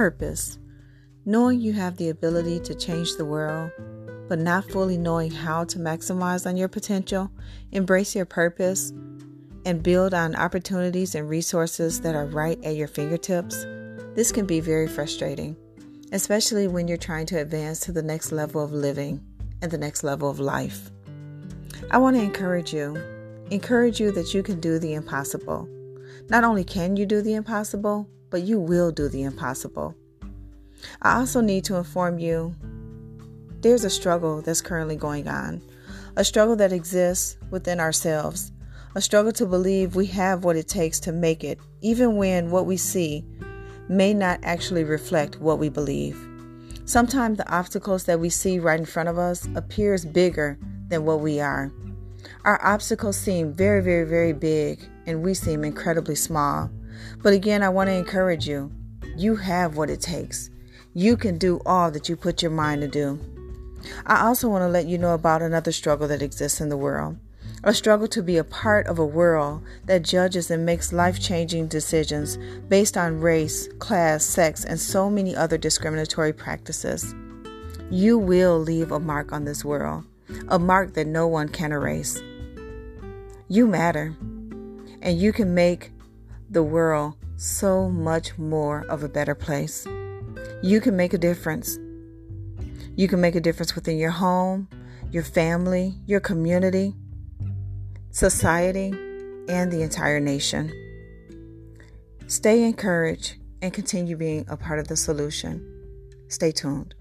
Purpose. Knowing you have the ability to change the world, but not fully knowing how to maximize on your potential, embrace your purpose, and build on opportunities and resources that are right at your fingertips, this can be very frustrating, especially when you're trying to advance to the next level of living and the next level of life. I want to encourage you, encourage you that you can do the impossible. Not only can you do the impossible, but you will do the impossible. I also need to inform you there's a struggle that's currently going on, a struggle that exists within ourselves, a struggle to believe we have what it takes to make it, even when what we see may not actually reflect what we believe. Sometimes the obstacles that we see right in front of us appears bigger than what we are. Our obstacles seem very, very, very big, and we seem incredibly small. But again, I want to encourage you you have what it takes. You can do all that you put your mind to do. I also want to let you know about another struggle that exists in the world a struggle to be a part of a world that judges and makes life changing decisions based on race, class, sex, and so many other discriminatory practices. You will leave a mark on this world, a mark that no one can erase. You matter, and you can make the world so much more of a better place. You can make a difference. You can make a difference within your home, your family, your community, society, and the entire nation. Stay encouraged and continue being a part of the solution. Stay tuned.